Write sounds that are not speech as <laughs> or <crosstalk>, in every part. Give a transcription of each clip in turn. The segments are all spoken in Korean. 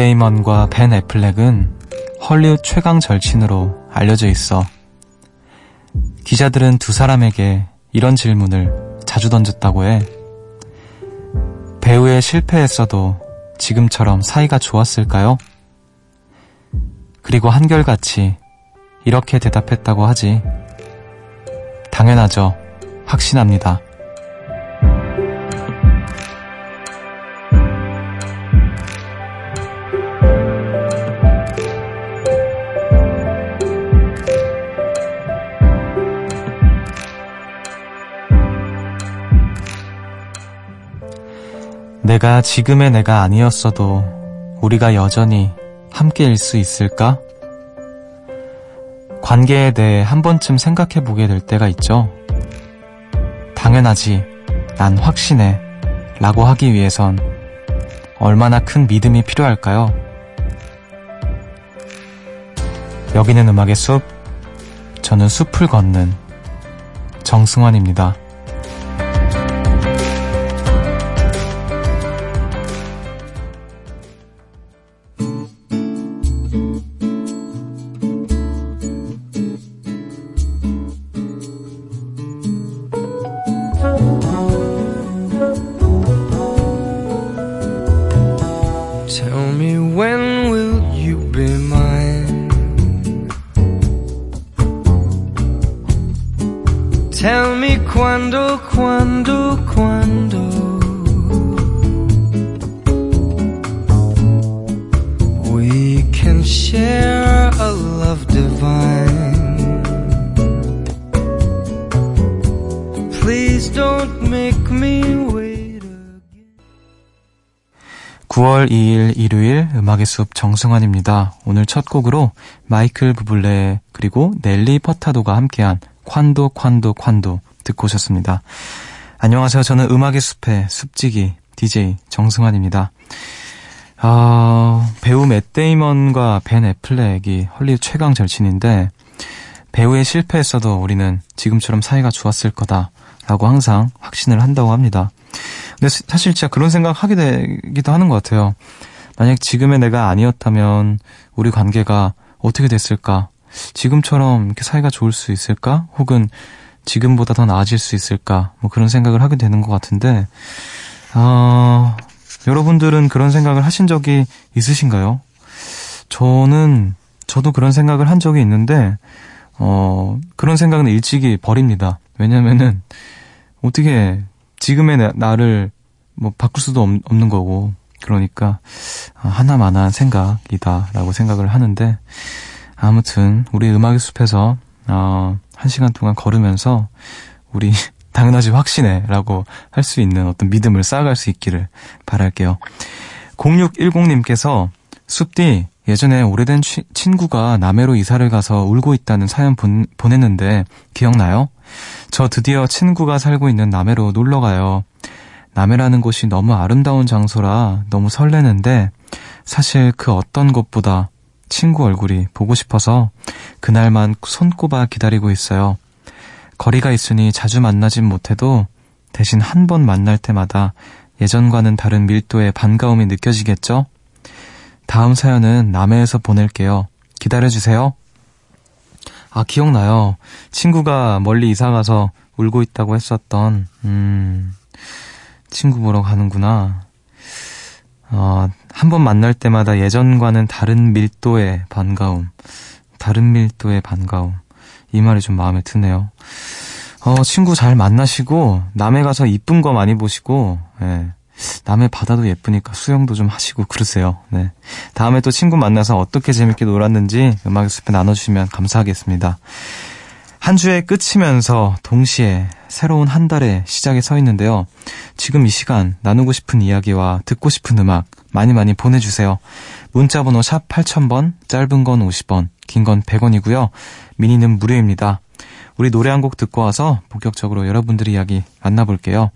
맷 데이먼과 벤 애플렉은 헐리우드 최강 절친으로 알려져 있어. 기자들은 두 사람에게 이런 질문을 자주 던졌다고 해. 배우에 실패했어도 지금처럼 사이가 좋았을까요? 그리고 한결같이 이렇게 대답했다고 하지. 당연하죠. 확신합니다. 내가 지금의 내가 아니었어도 우리가 여전히 함께일 수 있을까? 관계에 대해 한 번쯤 생각해 보게 될 때가 있죠. 당연하지. 난 확신해. 라고 하기 위해선 얼마나 큰 믿음이 필요할까요? 여기는 음악의 숲. 저는 숲을 걷는 정승환입니다. 음악의 숲 정승환입니다. 오늘 첫 곡으로 마이클 부블레 그리고 넬리 퍼타도가 함께한 콴도 콴도 콴도 듣고 오셨습니다. 안녕하세요. 저는 음악의 숲의 숲지기 DJ 정승환입니다. 아, 배우 맷 데이먼과 벤 애플렉이 헐리우드 최강 절친인데 배우에 실패했어도 우리는 지금처럼 사이가 좋았을 거다라고 항상 확신을 한다고 합니다. 근데 사실 진짜 그런 생각 하게 되기도 하는 것 같아요. 만약 지금의 내가 아니었다면 우리 관계가 어떻게 됐을까? 지금처럼 이렇게 사이가 좋을 수 있을까? 혹은 지금보다 더 나아질 수 있을까? 뭐 그런 생각을 하게 되는 것 같은데, 어, 여러분들은 그런 생각을 하신 적이 있으신가요? 저는, 저도 그런 생각을 한 적이 있는데, 어, 그런 생각은 일찍이 버립니다. 왜냐면은, 어떻게, 지금의 나, 를뭐 바꿀 수도 없, 없는 거고, 그러니까, 아, 하나만한 생각이다라고 생각을 하는데, 아무튼, 우리 음악의 숲에서, 어, 한 시간 동안 걸으면서, 우리 <laughs> 당연하지 확신해 라고 할 수 있는 어떤 믿음을 쌓아갈 수 있기를 바랄게요. 0610님께서 숲디 예전에 오래된 취, 친구가 남해로 이사를 가서 울고 있다는 사연 본, 보냈는데 기억나요? 저 드디어 친구가 살고 있는 남해로 놀러 가요. 남해라는 곳이 너무 아름다운 장소라 너무 설레는데 사실 그 어떤 것보다 친구 얼굴이 보고 싶어서 그날만 손꼽아 기다리고 있어요. 거리가 있으니 자주 만나진 못해도 대신 한 번 만날 때마다 예전과는 다른 밀도의 반가움이 느껴지겠죠? 다음 사연은 남해에서 보낼게요. 기다려주세요. 아, 기억나요. 친구가 멀리 이사가서 울고 있다고 했었던, 음, 친구 보러 가는구나. 어, 한 번 만날 때마다 예전과는 다른 밀도의 반가움. 다른 밀도의 반가움. 이 말이 좀 마음에 드네요. 어, 친구 잘 만나시고, 남해 가서 이쁜 거 많이 보시고, 예. 남해 바다도 예쁘니까 수영도 좀 하시고 그러세요. 네. 다음에 또 친구 만나서 어떻게 재밌게 놀았는지 음악의 숲에 나눠주시면 감사하겠습니다. 한 주의 끝이면서 동시에 새로운 한 달의 시작에 서 있는데요. 지금 이 시간 나누고 싶은 이야기와 듣고 싶은 음악 많이 많이 보내주세요. 문자번호 샵 8000번, 짧은 건 50원, 긴 건 100원이고요. 미니는 무료입니다. 우리 노래 한 곡 듣고 와서 본격적으로 여러분들의 이야기 만나볼게요.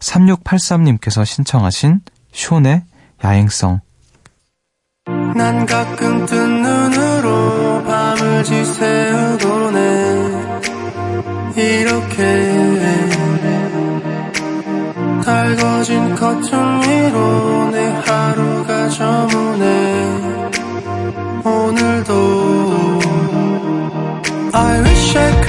3683님께서 신청하신 쇼의 야행성. 난 가끔 뜬 눈으로 밤을 지새우곤 해. 이렇게 달궈진 커튼 위로 내 하루가 저무네. 오늘도 I wish I could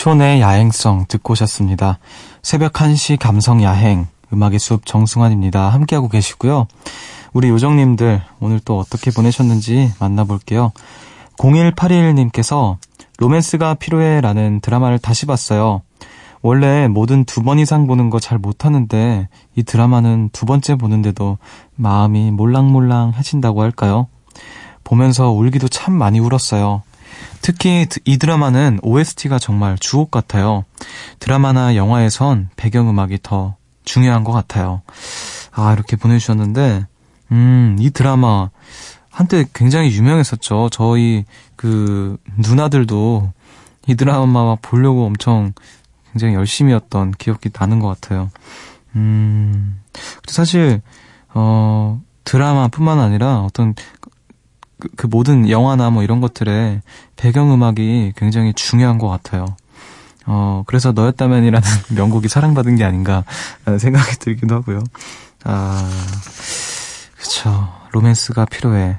션의 야행성 듣고 오셨습니다. 새벽 1시 감성 야행, 음악의 숲 정승환입니다. 함께하고 계시고요. 우리 요정님들 오늘 또 어떻게 보내셨는지 만나볼게요. 0181님께서 로맨스가 필요해 라는 드라마를 다시 봤어요. 원래 뭐든 두 번 이상 보는 거 잘 못하는데 이 드라마는 두 번째 보는데도 마음이 몰랑몰랑해진다고 할까요? 보면서 울기도 참 많이 울었어요. 특히 이 드라마는 OST가 정말 주옥 같아요. 드라마나 영화에선 배경음악이 더 중요한 것 같아요. 아, 이렇게 보내주셨는데, 음, 이 드라마, 한때 굉장히 유명했었죠. 저희 그 누나들도 이 드라마 보려고 엄청 굉장히 열심히였던 기억이 나는 것 같아요. 음, 사실, 어, 드라마뿐만 아니라 어떤 그, 그 모든 영화나 뭐 이런 것들의 배경음악이 굉장히 중요한 것 같아요. 어, 그래서 너였다면이라는 <laughs> 명곡이 사랑받은 게 아닌가라는 생각이 들기도 하고요. 아, 그쵸. 로맨스가 필요해.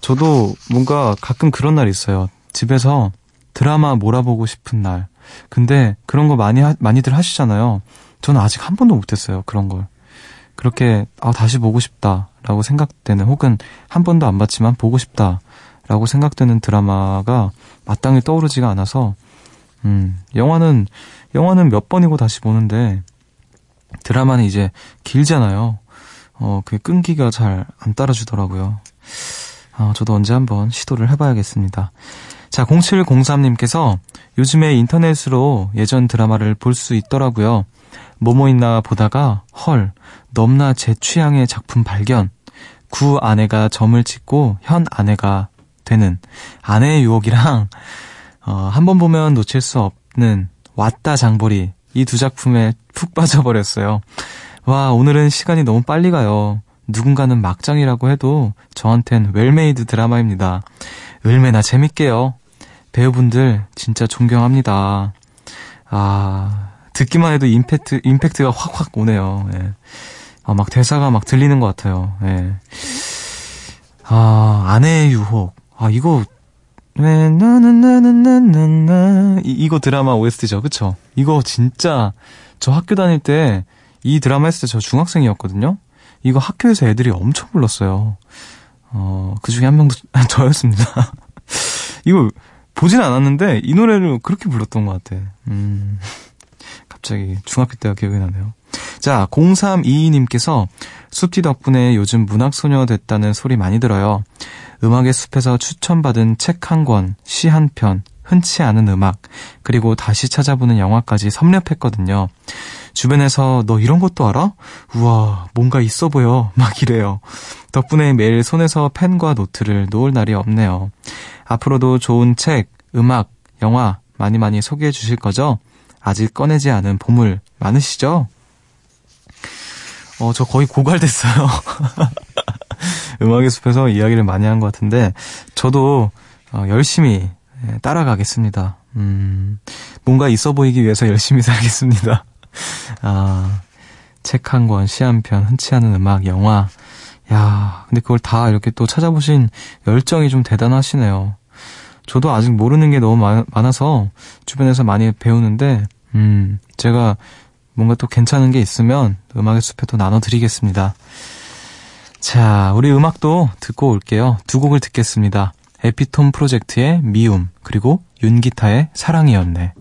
저도 뭔가 가끔 그런 날 있어요. 집에서 드라마 몰아보고 싶은 날. 근데 그런 거 많이, 하, 많이들 하시잖아요. 저는 아직 한 번도 못했어요. 그런 걸. 그렇게, 아, 다시 보고 싶다라고 생각되는, 혹은 한 번도 안 봤지만 보고 싶다라고 생각되는 드라마가 마땅히 떠오르지가 않아서, 음, 영화는, 영화는 몇 번이고 다시 보는데, 드라마는 이제 길잖아요. 어, 그게 끈기가 잘 안 따라주더라고요. 어, 저도 언제 한번 시도를 해봐야겠습니다. 자, 0703님께서 요즘에 인터넷으로 예전 드라마를 볼 수 있더라고요. 뭐뭐 있나 보다가 헐, 넘나 제 취향의 작품 발견. 구 아내가 점을 찍고 현 아내가 되는 아내의 유혹이랑 어, 한 번 보면 놓칠 수 없는 왔다 장보리 이 두 작품에 푹 <laughs> 빠져버렸어요. 와, 오늘은 시간이 너무 빨리 가요. 누군가는 막장이라고 해도 저한텐 well-made 드라마입니다. 얼마나 재밌게요. 배우분들 진짜 존경합니다. 아, 듣기만 해도 임팩트, 임팩트가 확확 오네요. 예. 아, 막 대사가 막 들리는 것 같아요. 예. 아, 아내의 유혹. 아, 이거, 왜, 나는, 나는, 나는, 나. 이거 드라마 OST죠. 그쵸? 이거 진짜, 저 학교 다닐 때, 이 드라마 했을 때 저 중학생이었거든요? 이거 학교에서 애들이 엄청 불렀어요. 어, 그 중에 한 명도 <laughs> 저였습니다. 이거 보진 않았는데, 이 노래를 그렇게 불렀던 것 같아. 음. 갑자기 중학교 때가 기억이 나네요. 자, 0322님께서 숲디 덕분에 요즘 문학소녀 됐다는 소리 많이 들어요. 음악의 숲에서 추천받은 책 한 권, 시 한 편, 흔치 않은 음악, 그리고 다시 찾아보는 영화까지 섭렵했거든요. 주변에서 너 이런 것도 알아? 우와, 뭔가 있어 보여. <laughs> 막 이래요. 덕분에 매일 손에서 펜과 노트를 놓을 날이 없네요. 앞으로도 좋은 책, 음악, 영화 많이 많이 소개해 주실 거죠? 아직 꺼내지 않은 보물 많으시죠? 어, 저 거의 고갈됐어요. <laughs> 음악의 숲에서 이야기를 많이 한 것 같은데, 저도 어, 열심히 예, 따라가겠습니다. 음, 뭔가 있어 보이기 위해서 열심히 <laughs> 살겠습니다. 아, 책 한 권, 시 한 편, 흔치 않은 음악, 영화. 야, 근데 그걸 다 이렇게 또 찾아보신 열정이 좀 대단하시네요. 저도 아직 모르는 게 너무 많아서 주변에서 많이 배우는데, 음, 제가 뭔가 또 괜찮은 게 있으면 음악의 숲에 또 나눠드리겠습니다. 자, 우리 음악도 듣고 올게요. 두 곡을 듣겠습니다. 에피톤 프로젝트의 미움, 그리고 윤기타의 사랑이었네.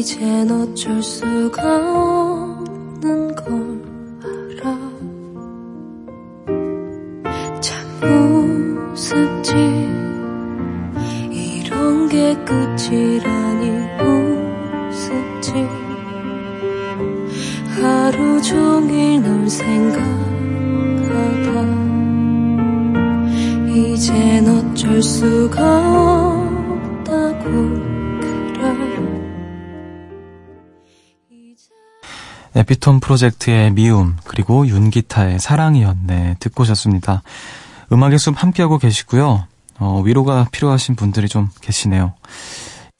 이젠 어쩔 수가 없 에피톤 프로젝트의 미움, 그리고 윤기타의 사랑이었네. 듣고 오셨습니다. 음악의 숲 함께하고 계시고요. 어, 위로가 필요하신 분들이 좀 계시네요.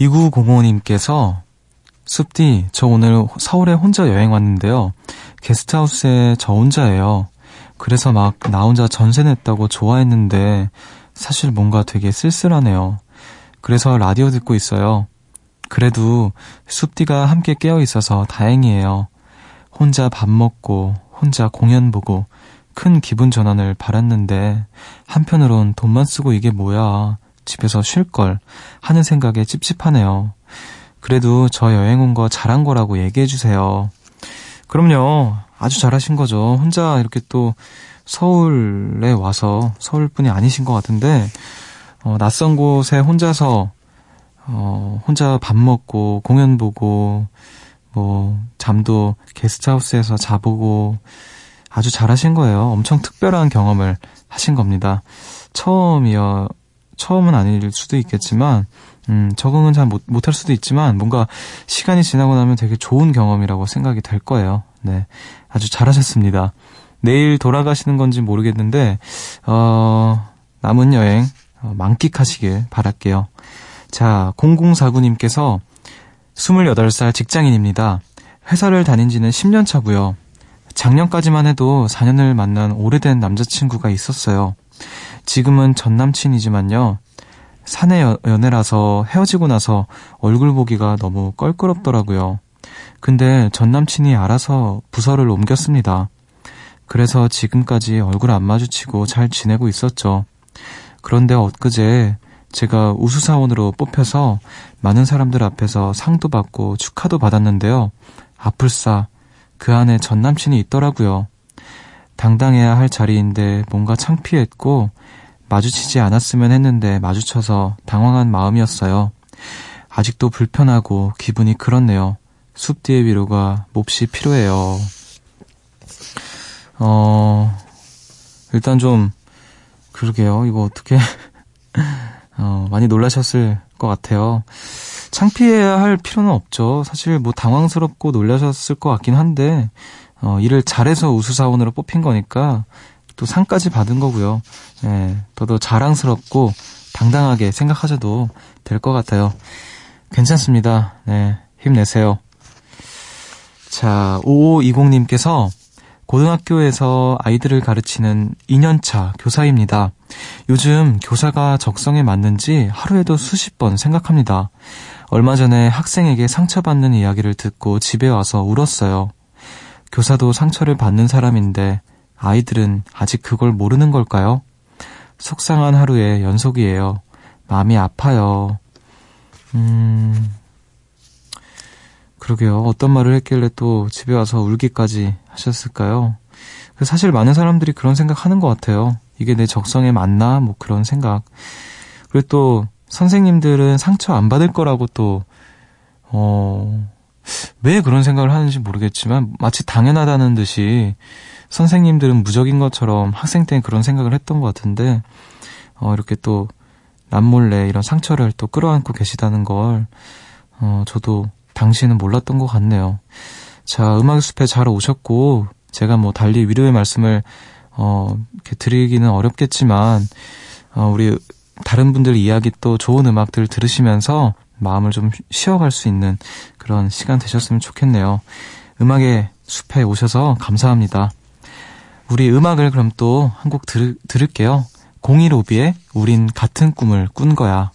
2905님께서 숲디, 저 오늘 서울에 혼자 여행 왔는데요. 게스트하우스에 저 혼자예요. 그래서 막 나 혼자 전세 냈다고 좋아했는데 사실 뭔가 되게 쓸쓸하네요. 그래서 라디오 듣고 있어요. 그래도 숲디가 함께 깨어 있어서 다행이에요. 혼자 밥 먹고 혼자 공연 보고 큰 기분 전환을 바랐는데 한편으론 돈만 쓰고 이게 뭐야 집에서 쉴 걸 하는 생각에 찝찝하네요. 그래도 저 여행 온 거 잘한 거라고 얘기해 주세요. 그럼요. 아주 잘하신 거죠. 혼자 이렇게 또 서울에 와서 서울뿐이 아니신 것 같은데 어, 낯선 곳에 혼자서 어, 혼자 밥 먹고 공연 보고 뭐 잠도 게스트하우스에서 자보고 아주 잘하신 거예요. 엄청 특별한 경험을 하신 겁니다. 처음이요. 처음은 아닐 수도 있겠지만 음, 적응은 잘 못, 못할 수도 있지만 뭔가 시간이 지나고 나면 되게 좋은 경험이라고 생각이 될 거예요. 네. 아주 잘하셨습니다. 내일 돌아가시는 건지 모르겠는데, 어, 남은 여행 어, 만끽하시길 바랄게요. 자, 0049님께서 28살 직장인입니다. 회사를 다닌 지는 10년 차고요. 작년까지만 해도 4년을 만난 오래된 남자친구가 있었어요. 지금은 전 남친이지만요. 사내 연애라서 헤어지고 나서 얼굴 보기가 너무 껄끄럽더라고요. 근데 전 남친이 알아서 부서를 옮겼습니다. 그래서 지금까지 얼굴 안 마주치고 잘 지내고 있었죠. 그런데 엊그제 제가 우수사원으로 뽑혀서 많은 사람들 앞에서 상도 받고 축하도 받았는데요. 아플싸 그 안에 전 남친이 있더라고요. 당당해야 할 자리인데 뭔가 창피했고 마주치지 않았으면 했는데 마주쳐서 당황한 마음이었어요. 아직도 불편하고 기분이 그렇네요. 숲 뒤의 위로가 몹시 필요해요. 어, 일단 좀, 그러게요. 이거 어떻게, <laughs> 어, 많이 놀라셨을 것 같아요. 창피해야 할 필요는 없죠. 사실 뭐 당황스럽고 놀라셨을 것 같긴 한데, 어, 일을 잘해서 우수사원으로 뽑힌 거니까 또 상까지 받은 거고요. 예, 더더 자랑스럽고 당당하게 생각하셔도 될 것 같아요. 괜찮습니다. 네, 힘내세요. 자, 5520님께서 고등학교에서 아이들을 가르치는 2년차 교사입니다. 요즘 교사가 적성에 맞는지 하루에도 수십 번 생각합니다. 얼마 전에 학생에게 상처받는 이야기를 듣고 집에 와서 울었어요. 교사도 상처를 받는 사람인데 아이들은 아직 그걸 모르는 걸까요? 속상한 하루의 연속이에요. 마음이 아파요. 음, 그러게요. 어떤 말을 했길래 또 집에 와서 울기까지 하셨을까요? 그 사실 많은 사람들이 그런 생각 하는 것 같아요. 이게 내 적성에 맞나? 뭐 그런 생각. 그리고 또 선생님들은 상처 안 받을 거라고 또, 어, 왜 그런 생각을 하는지 모르겠지만 마치 당연하다는 듯이 선생님들은 무적인 것처럼 학생 때는 그런 생각을 했던 것 같은데, 어, 이렇게 또 남몰래 이런 상처를 또 끌어안고 계시다는 걸, 어, 저도 당시에는 몰랐던 것 같네요. 자, 음악 숲에 잘 오셨고, 제가 뭐 달리 위로의 말씀을, 어, 이렇게 드리기는 어렵겠지만, 어, 우리 다른 분들 이야기 또 좋은 음악들 들으시면서 마음을 좀 쉬어갈 수 있는 그런 시간 되셨으면 좋겠네요. 음악의 숲에 오셔서 감사합니다. 우리 음악을 그럼 또 한 곡 들을게요. 015B의 우린 같은 꿈을 꾼 거야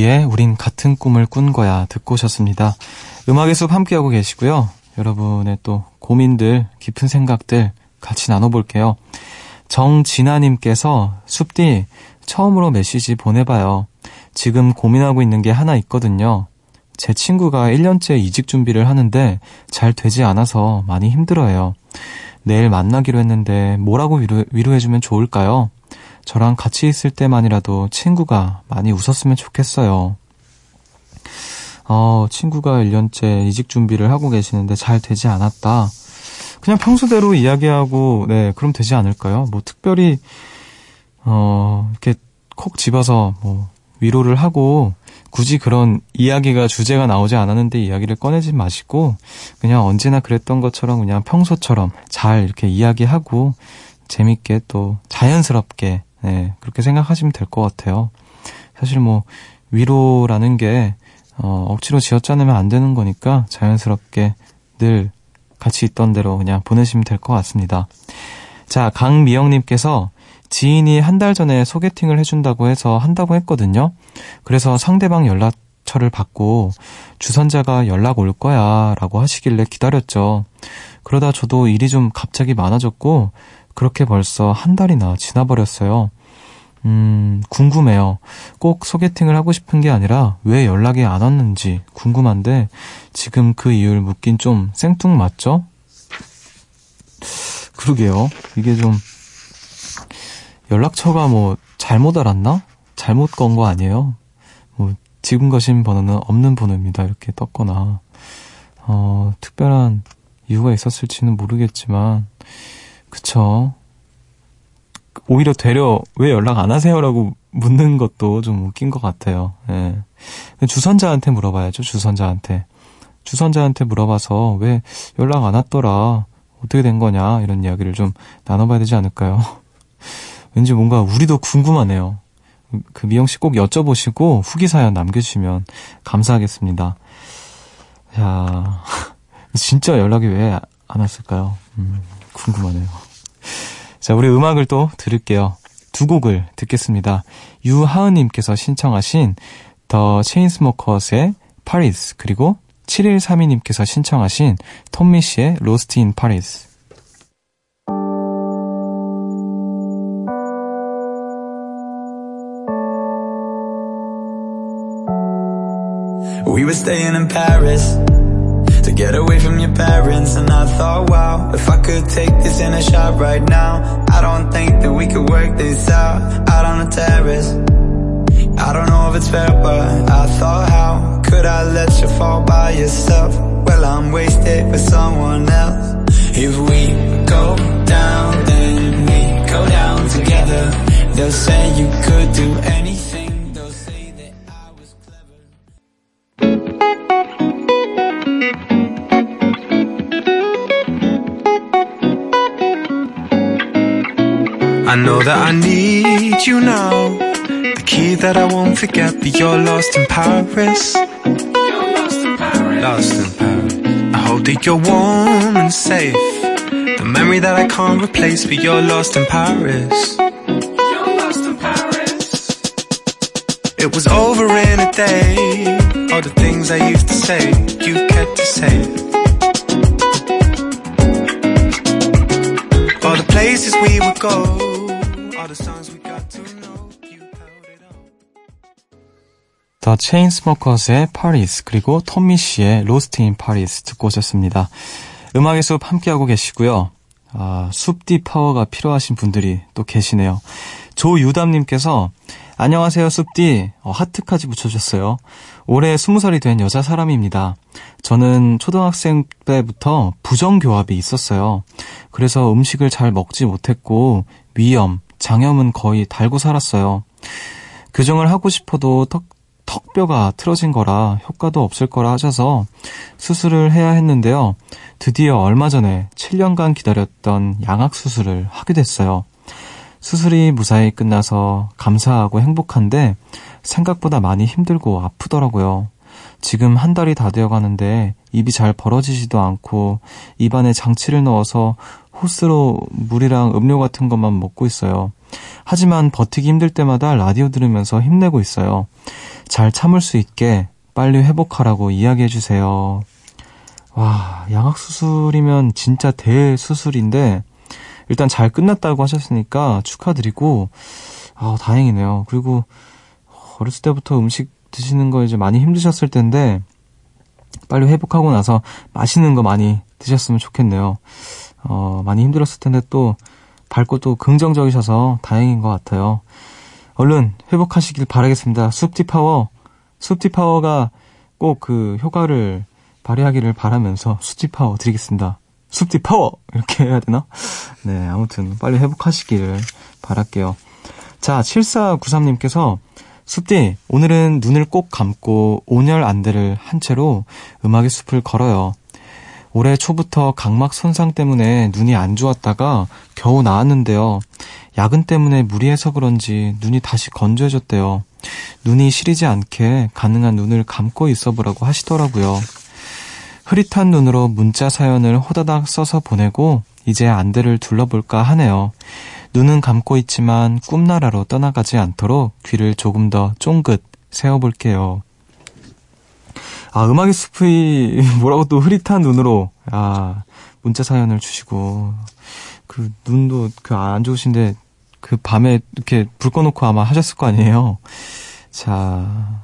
공일오비의 우린 같은 꿈을 꾼 거야 듣고 오셨습니다. 음악의 숲 함께하고 계시고요. 여러분의 또 고민들, 깊은 생각들 같이 나눠볼게요. 정진아님께서 숲디 처음으로 메시지 보내봐요. 지금 고민하고 있는 게 하나 있거든요. 제 친구가 1년째 이직 준비를 하는데 잘 되지 않아서 많이 힘들어해요. 내일 만나기로 했는데 뭐라고 위로, 위로해주면 좋을까요? 저랑 같이 있을 때만이라도 친구가 많이 웃었으면 좋겠어요. 어, 친구가 1년째 이직 준비를 하고 계시는데 잘 되지 않았다. 그냥 평소대로 이야기하고, 네, 그럼 되지 않을까요? 뭐, 특별히, 어, 이렇게 콕 집어서, 뭐, 위로를 하고, 굳이 그런 이야기가 주제가 나오지 않았는데 이야기를 꺼내지 마시고, 그냥 언제나 그랬던 것처럼 그냥 평소처럼 잘 이렇게 이야기하고, 재밌게 또 자연스럽게 네, 그렇게 생각하시면 될 것 같아요. 사실 뭐, 위로라는 게, 어, 억지로 지어짜내면 안 되는 거니까 자연스럽게 늘 같이 있던 대로 그냥 보내시면 될 것 같습니다. 자, 강미영님께서 지인이 한 달 전에 소개팅을 해준다고 해서 한다고 했거든요. 그래서 상대방 연락처를 받고 주선자가 연락 올 거야 라고 하시길래 기다렸죠. 그러다 저도 일이 좀 갑자기 많아졌고 그렇게 벌써 한 달이나 지나버렸어요. 음, 궁금해요. 꼭 소개팅을 하고 싶은 게 아니라 왜 연락이 안 왔는지 궁금한데 지금 그 이유를 묻긴 좀 생뚱맞죠? 그러게요. 이게 좀 연락처가 뭐 잘못 알았나? 잘못 건 거 아니에요? 뭐 지금 거신 번호는 없는 번호입니다. 이렇게 떴거나 어, 특별한 이유가 있었을지는 모르겠지만 그쵸. 오히려 되려 왜 연락 안 하세요라고 묻는 것도 좀 웃긴 것 같아요. 예. 주선자한테 물어봐야죠. 주선자한테. 주선자한테 물어봐서 왜 연락 안 왔더라. 어떻게 된 거냐. 이런 이야기를 좀 나눠봐야 되지 않을까요? <laughs> 왠지 뭔가 우리도 궁금하네요. 그 미영 씨 꼭 여쭤보시고 후기 사연 남겨주시면 감사하겠습니다. 야 <laughs> 진짜 연락이 왜 안 왔을까요? 음, 궁금하네요. 자, 우리 음악을 또 들을게요. 두 곡을 듣겠습니다. 유하은님께서 신청하신 The Chainsmokers의 Paris 그리고 7132님께서 신청하신 Tom Misch의 Lost In Paris We were staying in Paris get away from your parents and I thought wow if I could take this in a shot right now I don't think that we could work this out. Out on the terrace. I don't know if it's fair but I thought how could I let you fall by yourself? Well I'm wasted with someone else. If we go down then we go down together. They'll say you could do anything I know that I need you now. The key that I won't forget, but you're lost in Paris. You're lost in Paris. Lost in Paris. I hope that you're warm and safe. The memory that I can't replace, but you're lost in Paris. You're lost in Paris. It was over in a day. All the things I used to say, you kept to say. All the places we would go. The Chainsmokers의 Paris 그리고 Tom Misch의 Lost In Paris 듣고 오셨습니다. 음악의 숲 함께하고 계시고요. 아, 숲디 파워가 필요하신 분들이 또 계시네요. 조유담님께서 안녕하세요 숲디 어, 하트까지 붙여주셨어요. 올해 20살이 된 여자 사람입니다. 저는 초등학생 때부터 부정교합이 있었어요. 그래서 음식을 잘 먹지 못했고 위염, 장염은 거의 달고 살았어요. 교정을 하고 싶어도 턱, 턱뼈가 틀어진 거라 효과도 없을 거라 하셔서 수술을 해야 했는데요. 드디어 얼마 전에 7년간 기다렸던 양악 수술을 하게 됐어요. 수술이 무사히 끝나서 감사하고 행복한데 생각보다 많이 힘들고 아프더라고요. 지금 한 달이 다 되어 가는데 입이 잘 벌어지지도 않고 입안에 장치를 넣어서 호스로 물이랑 음료 같은 것만 먹고 있어요. 하지만 버티기 힘들 때마다 라디오 들으면서 힘내고 있어요. 잘 참을 수 있게 빨리 회복하라고 이야기해 주세요. 와, 양악 수술이면 진짜 대수술인데, 일단 잘 끝났다고 하셨으니까 축하드리고, 아, 다행이네요. 그리고 어렸을 때부터 음식 드시는 거 이제 많이 힘드셨을 텐데, 빨리 회복하고 나서 맛있는 거 많이 드셨으면 좋겠네요. 어, 많이 힘들었을 텐데 또 밝고 또 긍정적이셔서 다행인 것 같아요. 얼른 회복하시길 바라겠습니다. 숲디 파워, 숲디 파워가 꼭 그 효과를 발휘하기를 바라면서 숲디 파워 드리겠습니다. 숲티 파워! 이렇게 해야 되나? 네, 아무튼 빨리 회복하시기를 바랄게요. 자, 7493님께서 숲디, 오늘은 눈을 꼭 감고 온열 안대를 한 채로 음악의 숲을 걸어요. 올해 초부터 각막 손상 때문에 눈이 안 좋았다가 겨우 나았는데요. 야근 때문에 무리해서 그런지 눈이 다시 건조해졌대요. 눈이 시리지 않게 가능한 눈을 감고 있어 보라고 하시더라고요. 흐릿한 눈으로 문자 사연을 호다닥 써서 보내고 이제 안대를 둘러볼까 하네요. 눈은 감고 있지만 꿈나라로 떠나가지 않도록 귀를 조금 더 쫑긋 세워볼게요. 아, 음악의 숲이 <laughs> 뭐라고 또 흐릿한 눈으로, 아, 문자 사연을 주시고, 그 눈도 그 안 좋으신데, 그 밤에 이렇게 불 꺼놓고 아마 하셨을 거 아니에요. 자,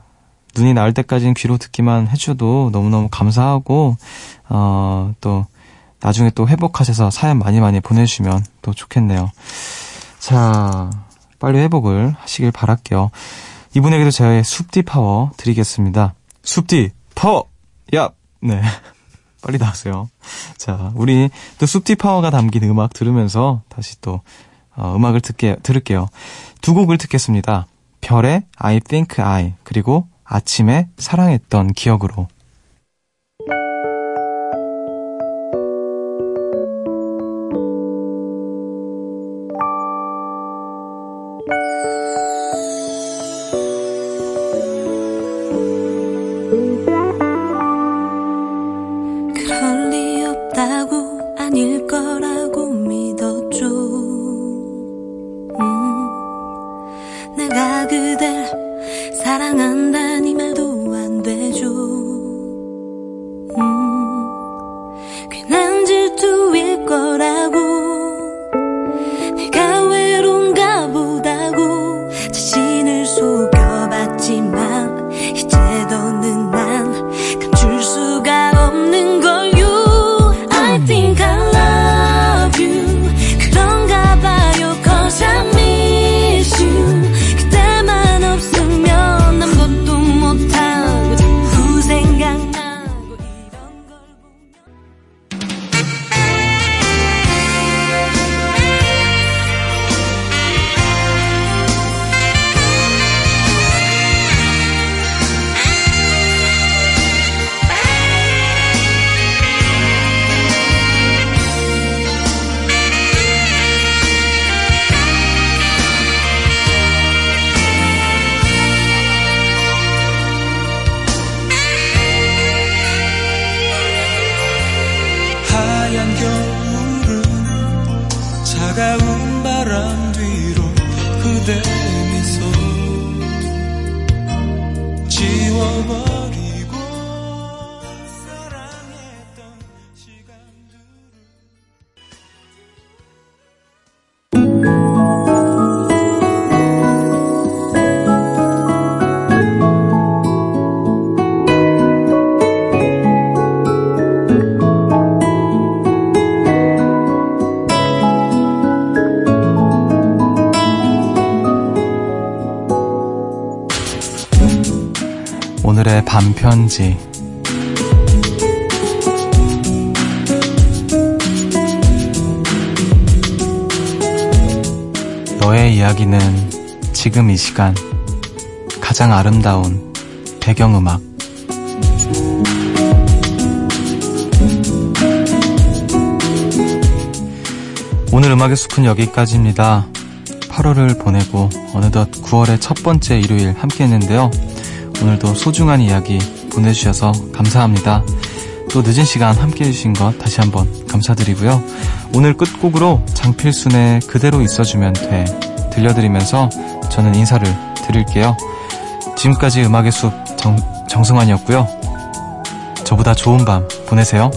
눈이 나을 때까지는 귀로 듣기만 해줘도 너무너무 감사하고, 어, 또, 나중에 또 회복하셔서 사연 많이 많이 보내주시면 또 좋겠네요. 자, 빨리 회복을 하시길 바랄게요. 이분에게도 저의 숲디 파워 드리겠습니다. 숲디 파워! 야! 네. <laughs> 빨리 나오세요. 자, 우리 또 숲디 파워가 담긴 음악 들으면서 다시 또 어, 음악을 듣게, 들을게요. 두 곡을 듣겠습니다. 별의 I Think I 그리고 아침에 사랑했던 기억으로 给那 오늘의 반편지 너의 이야기는 지금 이 시간 가장 아름다운 배경음악 오늘 음악의 숲은 여기까지입니다. 8월을 보내고 어느덧 9월의 첫 번째 일요일 함께 했는데요. 오늘도 소중한 이야기 보내주셔서 감사합니다. 또 늦은 시간 함께 해주신 것 다시 한번 감사드리고요. 오늘 끝곡으로 장필순의 그대로 있어주면 돼 들려드리면서 저는 인사를 드릴게요. 지금까지 음악의 숲 정, 정승환이었고요. 저보다 좋은 밤 보내세요.